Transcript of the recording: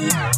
Yeah.